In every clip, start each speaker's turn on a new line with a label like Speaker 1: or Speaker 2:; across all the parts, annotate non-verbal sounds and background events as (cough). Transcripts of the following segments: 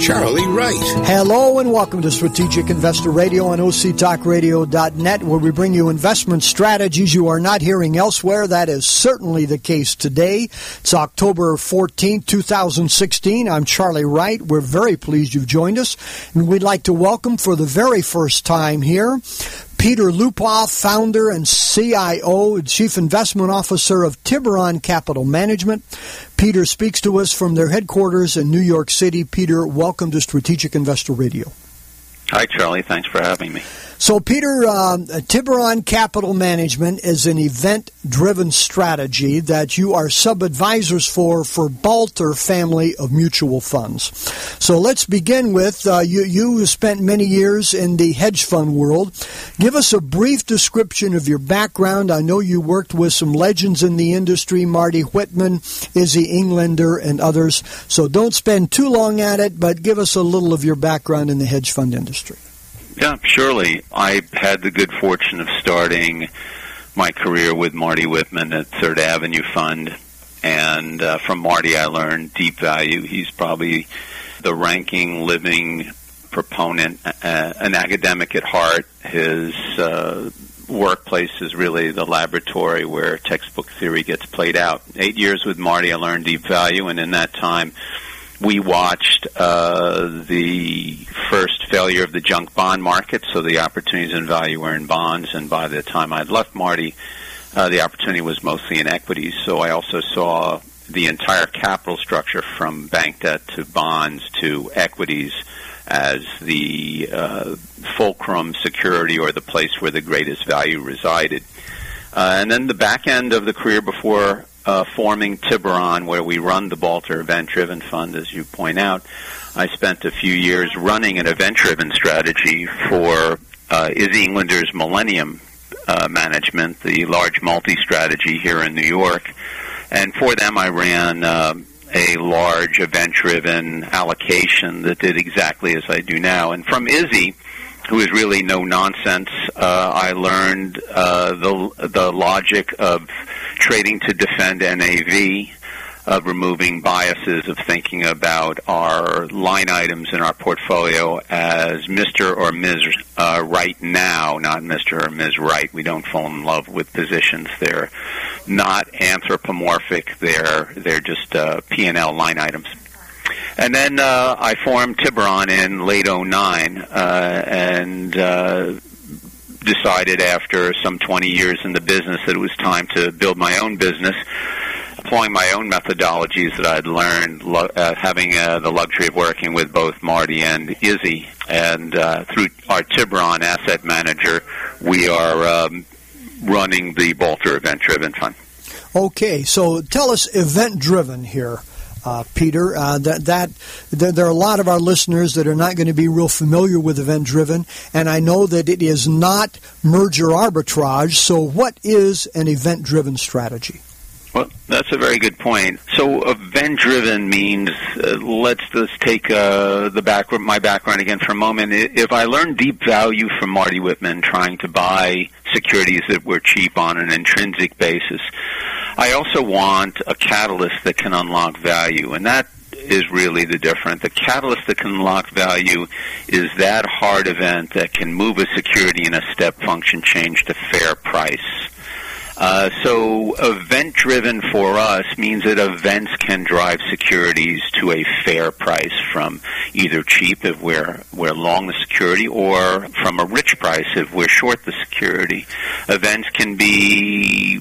Speaker 1: Charlie Wright.
Speaker 2: Hello and welcome to Strategic Investor Radio on OCTalkRadio.net, where we bring you investment strategies you are not hearing elsewhere. That is certainly the case today. It's October 14, 2016. I'm Charlie Wright. We're very pleased you've joined us, and we'd like to welcome for the very first time here Peter Lupoff, founder and CIO, Chief Investment Officer of Tiburon Capital Management. Peter speaks to us from their headquarters in New York City. Peter, welcome to Strategic Investor Radio.
Speaker 3: Hi, Charlie. Thanks for having me.
Speaker 2: So, Peter, uh, Tiburon Capital Management is an event driven strategy that you are sub advisors for for Balter family of mutual funds. So, let's begin with uh, you, you spent many years in the hedge fund world. Give us a brief description of your background. I know you worked with some legends in the industry Marty Whitman, Izzy Englander, and others. So, don't spend too long at it, but give us a little of your background in the hedge fund industry.
Speaker 3: Yeah, surely. I had the good fortune of starting my career with Marty Whitman at Third Avenue Fund. And uh, from Marty, I learned deep value. He's probably the ranking living proponent, uh, an academic at heart. His uh, workplace is really the laboratory where textbook theory gets played out. Eight years with Marty, I learned deep value, and in that time, we watched uh, the first failure of the junk bond market, so the opportunities and value were in bonds, and by the time I'd left Marty, uh, the opportunity was mostly in equities. So I also saw the entire capital structure from bank debt to bonds to equities as the uh, fulcrum security or the place where the greatest value resided. Uh, and then the back end of the career before uh, forming Tiburon, where we run the Balter Event Driven Fund, as you point out. I spent a few years running an event driven strategy for uh, Izzy Englander's Millennium uh, Management, the large multi strategy here in New York. And for them, I ran uh, a large event driven allocation that did exactly as I do now. And from Izzy, who is really no nonsense. Uh, I learned uh, the the logic of trading to defend NAV, of removing biases, of thinking about our line items in our portfolio as Mr. or Ms. Uh, right now, not Mr. or Ms. Right. We don't fall in love with positions. They're not anthropomorphic. They're they're just uh, P and L line items. And then uh, I formed Tiburon in late 09 uh, and uh, decided after some 20 years in the business that it was time to build my own business, applying my own methodologies that I'd learned, lo- uh, having uh, the luxury of working with both Marty and Izzy. And uh, through our Tiburon asset manager, we are um, running the Balter Event Driven Fund.
Speaker 2: Okay, so tell us event driven here uh, Peter. Uh, that that there, are a lot of our listeners that are not going to be real familiar with event driven, and I know that it is not merger arbitrage. So, what is an event driven strategy?
Speaker 3: Well, that's a very good point. So, event driven means uh, let's just take uh, the back my background again for a moment. If I learned deep value from Marty Whitman, trying to buy securities that were cheap on an intrinsic basis I also want a catalyst that can unlock value, and that is really the difference. The catalyst that can unlock value is that hard event that can move a security in a step function change to fair price. Uh, so event driven for us means that events can drive securities to a fair price from either cheap if we're, we're long the security or from a rich price if we're short the security. Events can be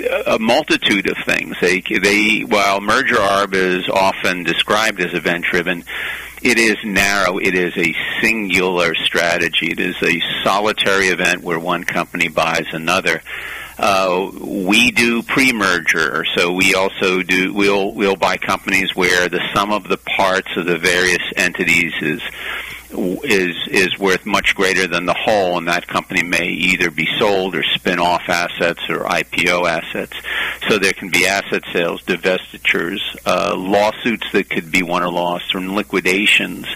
Speaker 3: a multitude of things. They, they, while merger arb is often described as event driven, it is narrow. It is a singular strategy. It is a solitary event where one company buys another. Uh, we do pre-merger, so we also do. We'll we'll buy companies where the sum of the parts of the various entities is is is worth much greater than the whole, and that company may either be sold or spin off assets or IPO assets. So there can be asset sales, divestitures, uh, lawsuits that could be won or lost, or liquidations,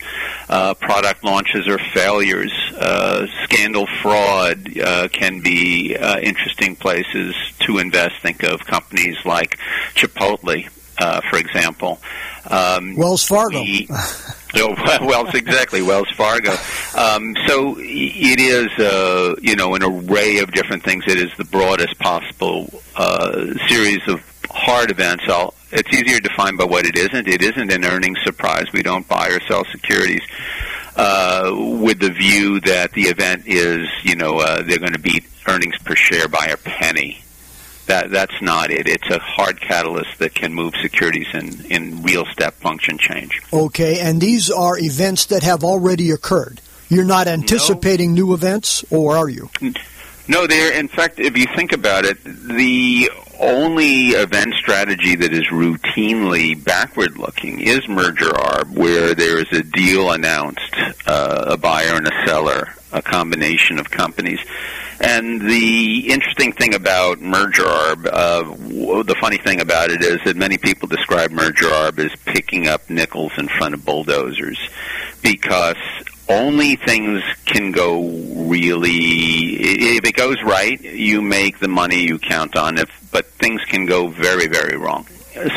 Speaker 3: uh, product launches or failures, uh, scandal, fraud uh, can be uh, interesting places to invest. Think of companies like Chipotle, uh, for example.
Speaker 2: Um, Wells Fargo.
Speaker 3: No, (laughs) Wells exactly Wells Fargo. Um, so it is, uh, you know, an array of different things. It is the broadest possible uh, series of hard events. I'll, it's easier to define by what it isn't. It isn't an earnings surprise. We don't buy or sell securities uh, with the view that the event is, you know, uh, they're going to beat earnings per share by a penny that that's not it. It's a hard catalyst that can move securities in, in real step function change.
Speaker 2: Okay, and these are events that have already occurred. You're not anticipating no. new events, or are you?
Speaker 3: No, they're in fact, if you think about it, the only event strategy that is routinely backward looking is merger arb, where there is a deal announced, uh, a buyer and a seller, a combination of companies. And the interesting thing about merger arb, uh, the funny thing about it is that many people describe merger arb as picking up nickels in front of bulldozers because only things can go really if it goes right you make the money you count on if but things can go very very wrong.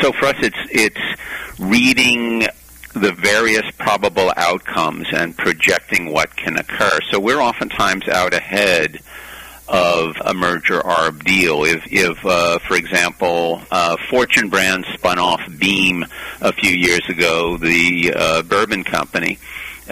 Speaker 3: So for us it's it's reading the various probable outcomes and projecting what can occur. So we're oftentimes out ahead of a merger arb deal. If, if uh, for example, uh, Fortune Brands spun off Beam a few years ago, the uh, bourbon company,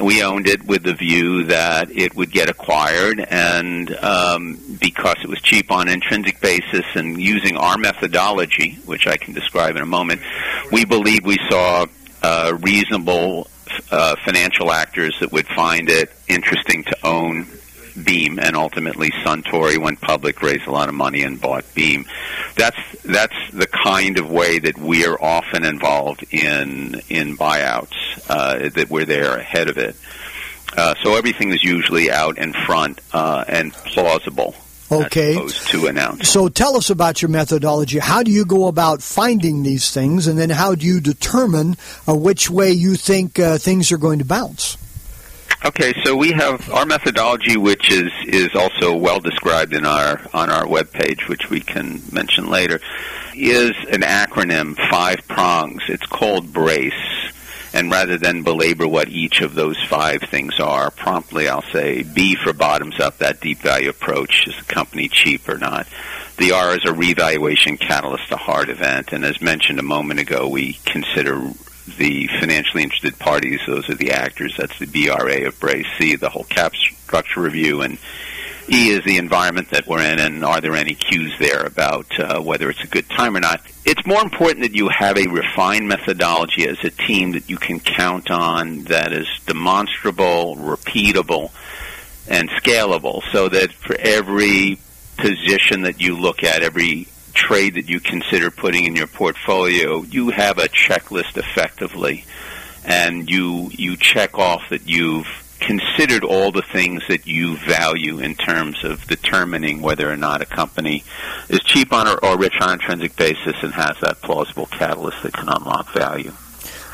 Speaker 3: we owned it with the view that it would get acquired, and um, because it was cheap on an intrinsic basis and using our methodology, which I can describe in a moment, we believe we saw uh, reasonable uh, financial actors that would find it interesting to own Beam, and ultimately Suntory went public, raised a lot of money, and bought Beam. That's that's the kind of way that we are often involved in in buyouts. Uh, that we're there ahead of it. Uh, so everything is usually out in front uh, and plausible.
Speaker 2: Okay.
Speaker 3: to announce.
Speaker 2: So tell us about your methodology. How do you go about finding these things, and then how do you determine uh, which way you think uh, things are going to bounce?
Speaker 3: Okay, so we have our methodology, which is is also well described in our on our webpage, which we can mention later, is an acronym, five prongs. It's called BRACE. And rather than belabor what each of those five things are, promptly I'll say B for bottoms up, that deep value approach. Is the company cheap or not? The R is a revaluation catalyst, a hard event. And as mentioned a moment ago, we consider the financially interested parties, those are the actors, that's the BRA of BRACE, C, the whole cap structure review, and E is the environment that we're in, and are there any cues there about uh, whether it's a good time or not. It's more important that you have a refined methodology as a team that you can count on that is demonstrable, repeatable, and scalable, so that for every position that you look at, every trade that you consider putting in your portfolio, you have a checklist effectively, and you you check off that you've considered all the things that you value in terms of determining whether or not a company is cheap on or, or rich on intrinsic basis and has that plausible catalyst that can unlock value.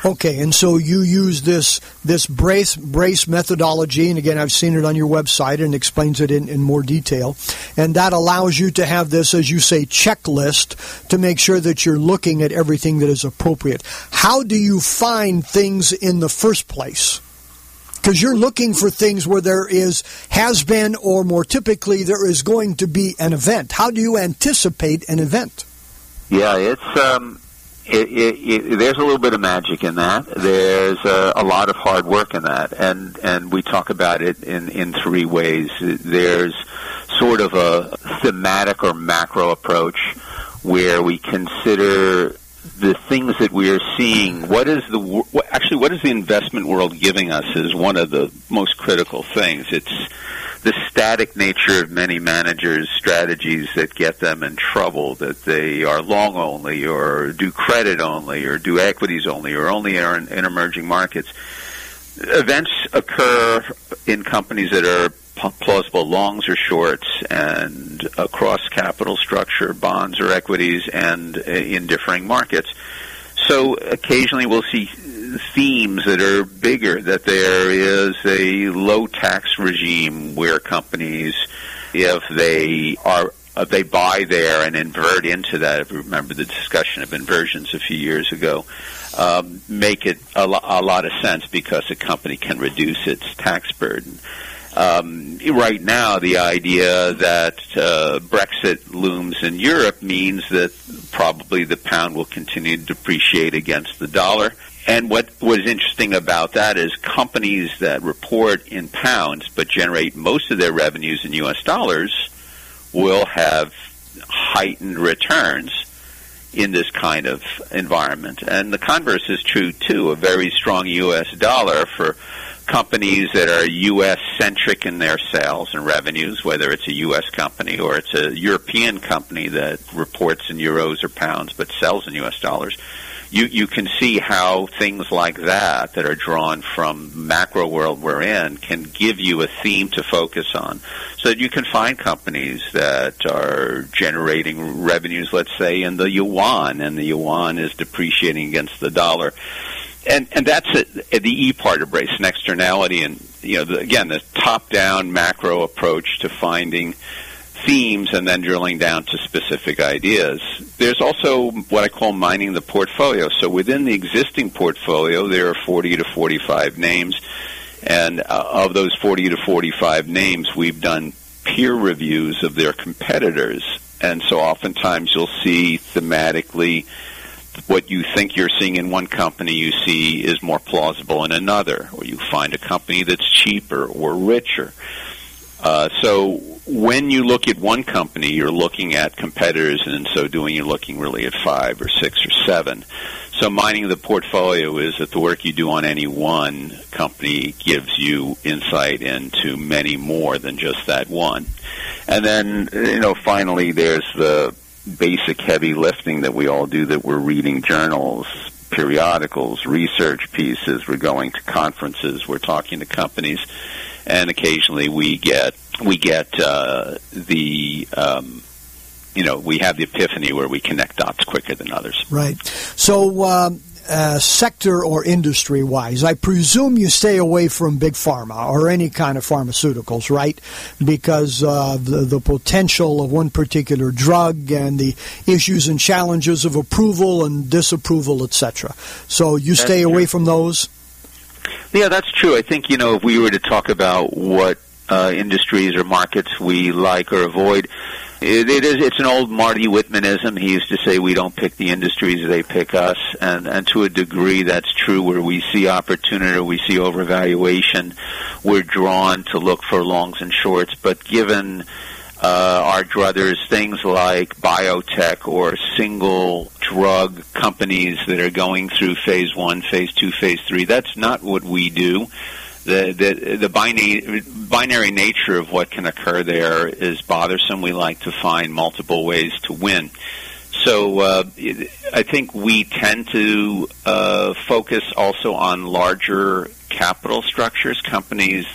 Speaker 2: Okay, and so you use this this brace brace methodology, and again, I've seen it on your website and explains it in, in more detail, and that allows you to have this, as you say, checklist to make sure that you're looking at everything that is appropriate. How do you find things in the first place? Because you're looking for things where there is has been, or more typically, there is going to be an event. How do you anticipate an event?
Speaker 3: Yeah, it's um, it, it, it, there's a little bit of magic in that. There's a, a lot of hard work in that, and and we talk about it in in three ways. There's sort of a thematic or macro approach where we consider the things that we are seeing. What is the actually what is the investment world giving us is one of the most critical things. It's the static nature of many managers' strategies that get them in trouble, that they are long only, or do credit only, or do equities only, or only in, in emerging markets. Events occur in companies that are plausible longs or shorts and across capital structure, bonds or equities, and uh, in differing markets. So occasionally we'll see themes that are bigger, that there is a low tax regime where companies, if they are uh, they buy there and invert into that. If you remember the discussion of inversions a few years ago, um, make it a, lo- a lot of sense because a company can reduce its tax burden. Um, right now, the idea that uh, Brexit looms in Europe means that probably the pound will continue to depreciate against the dollar. And what was interesting about that is companies that report in pounds but generate most of their revenues in U.S. dollars will have heightened returns in this kind of environment. And the converse is true too. A very strong U.S. dollar for companies that are U.S. centric in their sales and revenues, whether it's a U.S. company or it's a European company that reports in euros or pounds but sells in U.S. dollars you you can see how things like that that are drawn from macro world we're in can give you a theme to focus on. So that you can find companies that are generating revenues let's say in the yuan and the yuan is depreciating against the dollar. And and that's the E part of Brace, an externality, and you know, the, again, the top-down macro approach to finding themes and then drilling down to specific ideas. There's also what I call mining the portfolio. So within the existing portfolio, there are 40 to 45 names, and uh, of those 40 to 45 names, we've done peer reviews of their competitors. And so oftentimes you'll see thematically what you think you're seeing in one company you see is more plausible in another, or you find a company that's cheaper or richer. Uh, so when you look at one company, you're looking at competitors, and in so doing, you're looking really at five or six or seven. So mining the portfolio is that the work you do on any one company gives you insight into many more than just that one. And then, you know, finally, there's the basic heavy lifting that we all do that we're reading journals, periodicals, research pieces, we're going to conferences, we're talking to companies and occasionally we get we get uh, the um, you know we have the epiphany where we connect dots quicker than others.
Speaker 2: Right. So. Um, uh, sector or industry wise, I presume you stay away from big pharma or any kind of pharmaceuticals, right? Because uh, the, the potential of one particular drug and the issues and challenges of approval and disapproval, etc. So you stay away from those.
Speaker 3: Yeah, that's true. I think you know if we were to talk about what uh, industries or markets we like or avoid, it, it is it's an old Marty Whitmanism. He used to say we don't pick the industries; they pick us, and and to a degree that's true. Where we see opportunity or we see overvaluation, we're drawn to look for longs and shorts. But given uh, our druthers, things like biotech or single drug companies that are going through phase one, phase two, phase three. That's not what we do. The, the, the binary, binary nature of what can occur there is bothersome. We like to find multiple ways to win. So uh, I think we tend to uh, focus also on larger capital structures, companies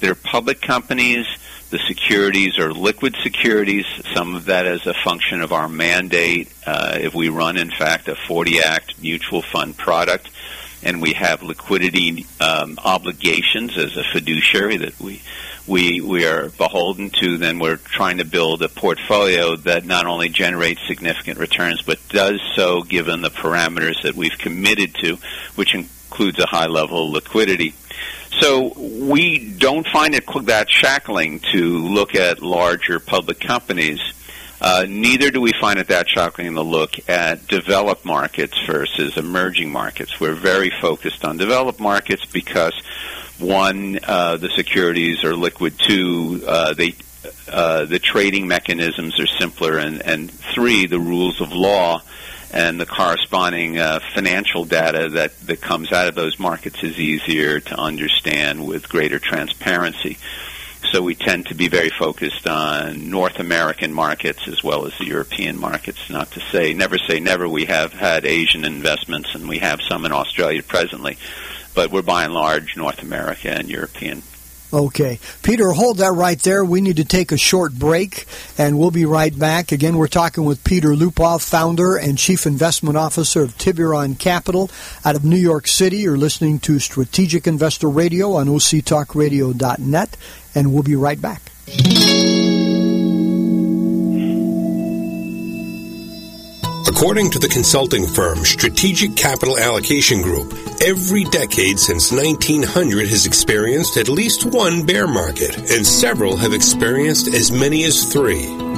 Speaker 3: that are public companies – the securities are liquid securities. Some of that is a function of our mandate. Uh, if we run, in fact, a 40 Act mutual fund product, and we have liquidity um, obligations as a fiduciary that we we we are beholden to, then we're trying to build a portfolio that not only generates significant returns, but does so given the parameters that we've committed to, which includes a high level of liquidity. So we don't find it that shackling to look at larger public companies. Uh, neither do we find it that shackling to look at developed markets versus emerging markets. We're very focused on developed markets because one, uh, the securities are liquid. Two, uh, they uh, the trading mechanisms are simpler, and, and three, the rules of law and the corresponding uh, financial data that, that comes out of those markets is easier to understand with greater transparency. So we tend to be very focused on North American markets as well as the European markets. Not to say, never say never. We have had Asian investments and we have some in Australia presently. but we're by and large North America and European.
Speaker 2: Okay. Peter, hold that right there. We need to take a short break, and we'll be right back. Again, we're talking with Peter Lupoff, founder and chief investment officer of Tiburon Capital out of New York City. You're listening to Strategic Investor Radio on octalkradio.net, and we'll be right back.
Speaker 1: According to the consulting firm Strategic Capital Allocation Group, every decade since 1900 has experienced at least one bear market, and several have experienced as many as three.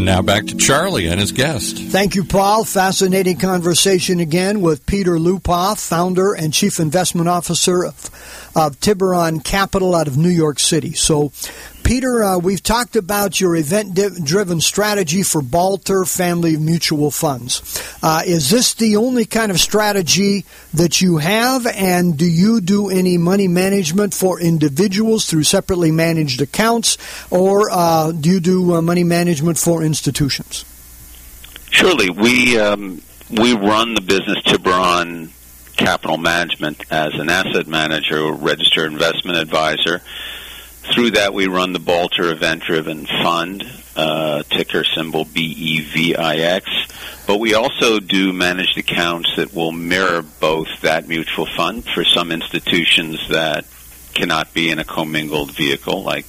Speaker 4: And now back to Charlie and his guest.
Speaker 2: Thank you, Paul. Fascinating conversation again with Peter Lupoff, founder and chief investment officer of, of Tiburon Capital out of New York City. So, Peter, uh, we've talked about your event driven strategy for Balter Family Mutual Funds. Uh, is this the only kind of strategy that you have, and do you do any money management for individuals through separately managed accounts, or uh, do you do uh, money management for institutions?
Speaker 3: Surely. We, um, we run the business Tiburon Capital Management as an asset manager, registered investment advisor through that, we run the Balter Event Driven Fund, uh, ticker symbol BEVIX. But we also do managed accounts that will mirror both that mutual fund for some institutions that cannot be in a commingled vehicle like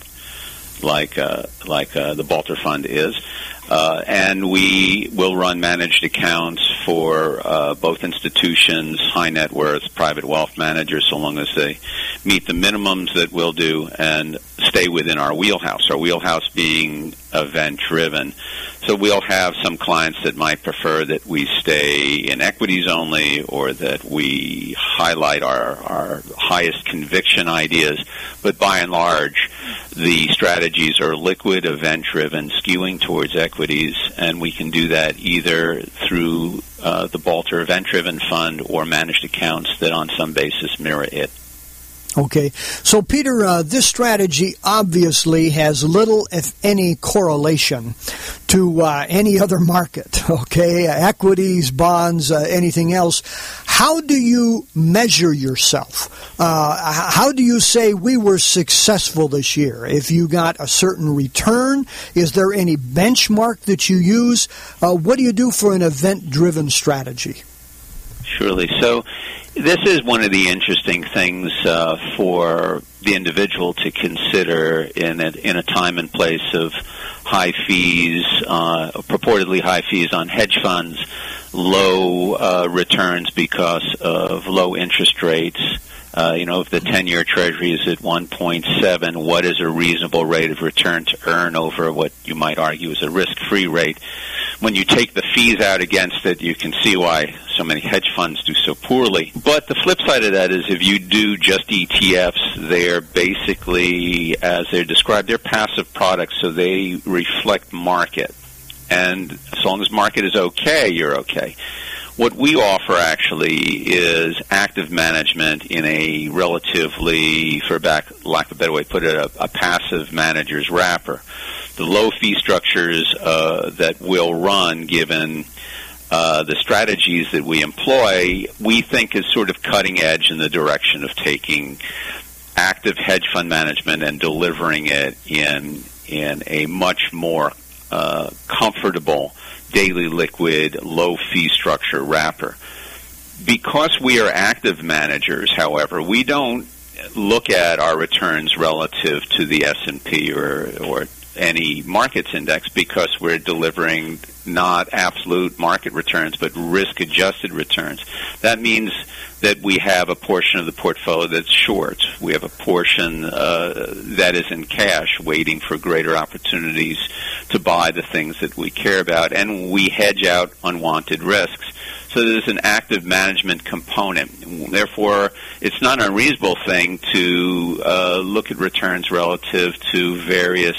Speaker 3: like uh, like uh, the Balter Fund is, uh, and we will run managed accounts for uh, both institutions, high net worth, private wealth managers, so long as they meet the minimums that we'll do and stay within our wheelhouse. Our wheelhouse being event driven. So we'll have some clients that might prefer that we stay in equities only or that we highlight our, our highest conviction ideas. But by and large, the strategies are liquid, event driven, skewing towards equities, and we can do that either through uh, the Balter event driven fund or managed accounts that on some basis mirror it.
Speaker 2: Okay, so Peter, uh, this strategy obviously has little, if any, correlation to uh, any other market. (laughs) Okay, equities, bonds, uh, anything else. How do you measure yourself? Uh, how do you say we were successful this year? If you got a certain return, is there any benchmark that you use? Uh, what do you do for an event-driven strategy?
Speaker 3: Surely. So this is one of the interesting things uh, for the individual to consider in a, in a time and place of high fees, uh, purportedly high fees on hedge funds, low uh, returns because of low interest rates. Uh, you know, if the 10-year Treasury is at 1.7, what is a reasonable rate of return to earn over what you might argue is a risk-free rate? when you take the fees out against it, you can see why so many hedge funds do so poorly. But the flip side of that is if you do just ETFs, they're basically, as they're described, they're passive products, so they reflect market. And as long as market is okay, you're okay. What we offer actually is active management in a relatively, for back, lack of a better way to put it, a, a passive manager's wrapper the low fee structures uh, that will run given uh, the strategies that we employ, we think is sort of cutting edge in the direction of taking active hedge fund management and delivering it in in a much more uh, comfortable daily liquid low fee structure wrapper. Because we are active managers, however, we don't look at our returns relative to the S&P or, or any markets index because we're delivering not absolute market returns but risk adjusted returns. That means that we have a portion of the portfolio that's short. We have a portion uh, that is in cash waiting for greater opportunities to buy the things that we care about and we hedge out unwanted risks. So there's an active management component. Therefore, it's not an unreasonable thing to uh, look at returns relative to various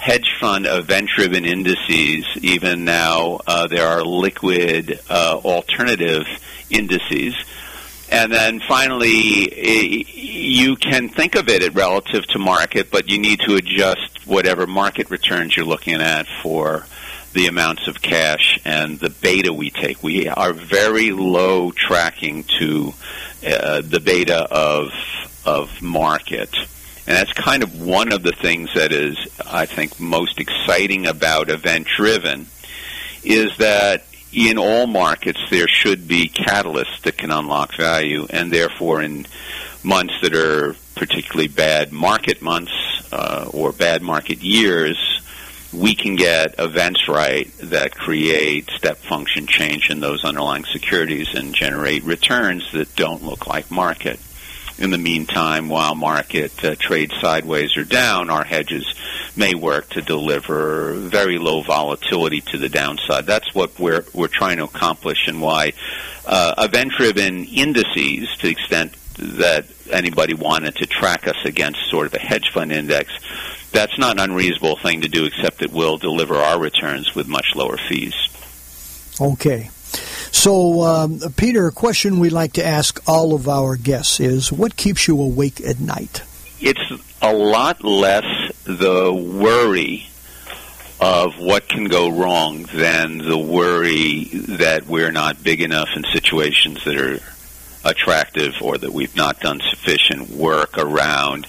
Speaker 3: hedge fund event-driven indices. Even now, uh, there are liquid uh, alternative indices. And then finally, you can think of it relative to market, but you need to adjust whatever market returns you're looking at for the amounts of cash and the beta we take. We are very low tracking to uh, the beta of of market. And that's kind of one of the things that is, I think, most exciting about event driven is that in all markets there should be catalysts that can unlock value, and therefore in months that are particularly bad market months uh, or bad market years, we can get events right that create step function change in those underlying securities and generate returns that don't look like market in the meantime, while market uh, trades sideways or down, our hedges may work to deliver very low volatility to the downside. That's what we're we're trying to accomplish, and why uh, event-driven indices, to the extent that anybody wanted to track us against sort of a hedge fund index, that's not an unreasonable thing to do, except it will deliver our returns with much lower fees.
Speaker 2: Okay. So, um, Peter, a question we like to ask all of our guests is what keeps you awake at night?
Speaker 3: It's a lot less the worry of what can go wrong than the worry that we're not big enough in situations that are attractive or that we've not done sufficient work around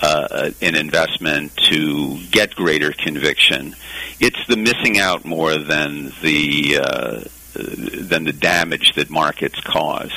Speaker 3: uh, an investment to get greater conviction. It's the missing out more than the uh, than the damage that markets cause.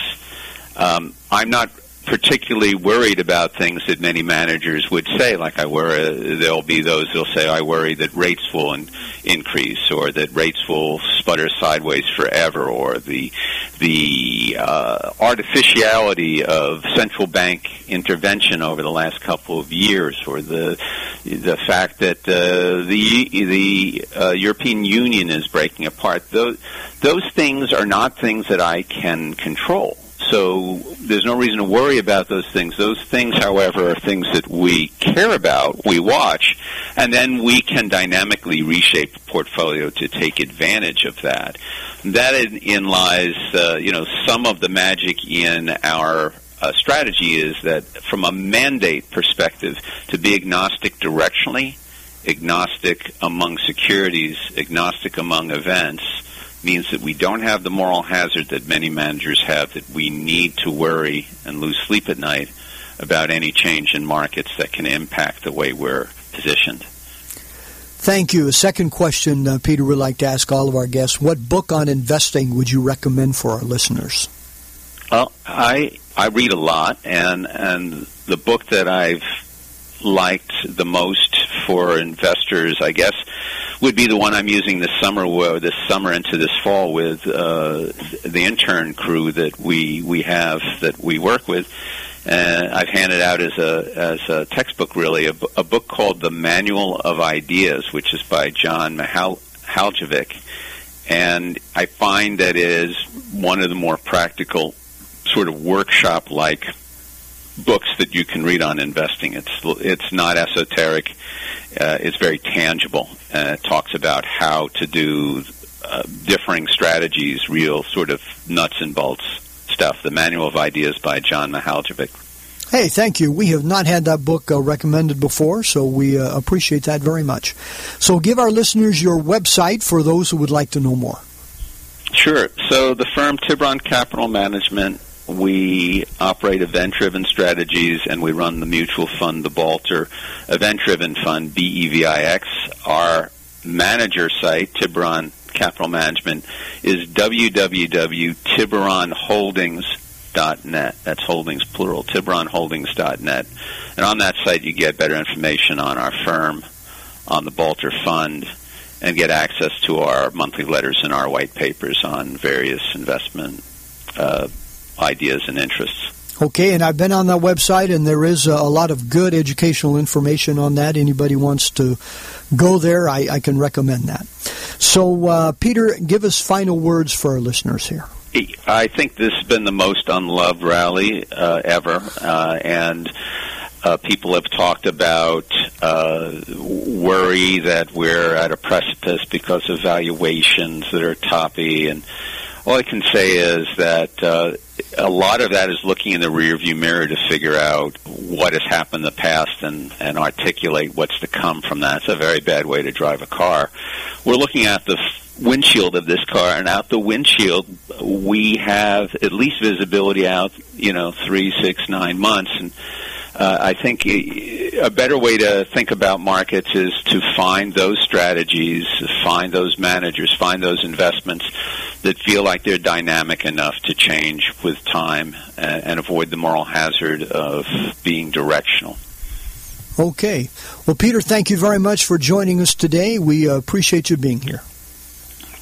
Speaker 3: Um, I'm not particularly worried about things that many managers would say, like I worry, there'll be those who'll say, I worry that rates will in, increase or that rates will sputter sideways forever or the, the, uh, artificiality of central bank intervention over the last couple of years or the, the fact that, uh, the, the, uh, European Union is breaking apart. Those, those things are not things that I can control so there's no reason to worry about those things. Those things, however, are things that we care about, we watch, and then we can dynamically reshape the portfolio to take advantage of that. That in, in lies, uh, you know, some of the magic in our uh, strategy is that from a mandate perspective, to be agnostic directionally, agnostic among securities, agnostic among events, means that we don't have the moral hazard that many managers have that we need to worry and lose sleep at night about any change in markets that can impact the way we're positioned.
Speaker 2: Thank you. A second question, uh, Peter, would like to ask all of our guests: What book on investing would you recommend for our listeners?
Speaker 3: Well, I I read a lot, and and the book that I've liked the most for investors, I guess, would be the one I'm using this summer, this summer into this fall with uh, the intern crew that we we have that we work with. And I've handed out as a as a textbook, really, a, a book called The Manual of Ideas, which is by John Mihaljevic. And I find that is one of the more practical, sort of workshop like books that you can read on investing. It's it's not esoteric. Uh, it's very tangible. Uh, it talks about how to do uh, differing strategies, real sort of nuts and bolts stuff. The Manual of Ideas by John Mihaljevic.
Speaker 2: Hey, thank you. We have not had that book uh, recommended before, so we uh, appreciate that very much. So, give our listeners your website for those who would like to know more.
Speaker 3: Sure. So, the firm Tiburon Capital Management we operate event-driven strategies, and we run the mutual fund, the Balter Event-Driven Fund, BEVIX. Our manager site, Tiburon Capital Management, is www.tiburonholdings.net. That's holdings plural, tiburonholdings.net. And on that site, you get better information on our firm, on the Balter Fund, and get access to our monthly letters and our white papers on various investment uh, ideas and interests.
Speaker 2: Okay, and I've been on that website, and there is a, lot of good educational information on that. Anybody wants to go there, I, I can recommend that. So, uh, Peter, give us final words for our listeners here.
Speaker 3: I think this has been the most unloved rally uh, ever, uh, and uh, people have talked about uh, worry that we're at a precipice because of valuations that are toppy, and all I can say is that uh, a lot of that is looking in the rearview mirror to figure out what has happened in the past and, and articulate what's to come from that. It's a very bad way to drive a car. We're looking at the windshield of this car, and out the windshield, we have at least visibility out, you know, three, six, nine months, and uh, I think a better way to think about markets is to find those strategies, find those managers, find those investments that feel like they're dynamic enough to change with time and, and avoid the moral hazard of being directional.
Speaker 2: Okay. Well, Peter, thank you very much for joining us today. We uh, appreciate you being here.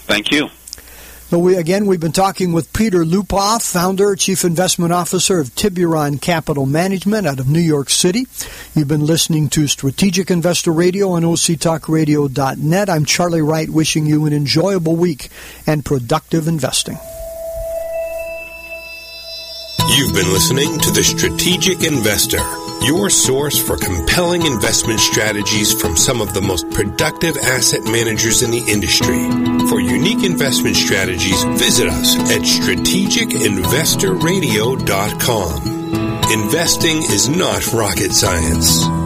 Speaker 3: Thank you.
Speaker 2: So we again we've been talking with Peter Lupoff, founder, chief investment officer of Tiburon Capital Management out of New York City. You've been listening to Strategic Investor Radio on OCTalkRadio.net. I'm Charlie Wright, wishing you an enjoyable week and productive investing.
Speaker 1: You've been listening to the Strategic Investor your source for compelling investment strategies from some of the most productive asset managers in the industry. For unique investment strategies, visit us at strategicinvestorradio.com. Investing is not rocket science.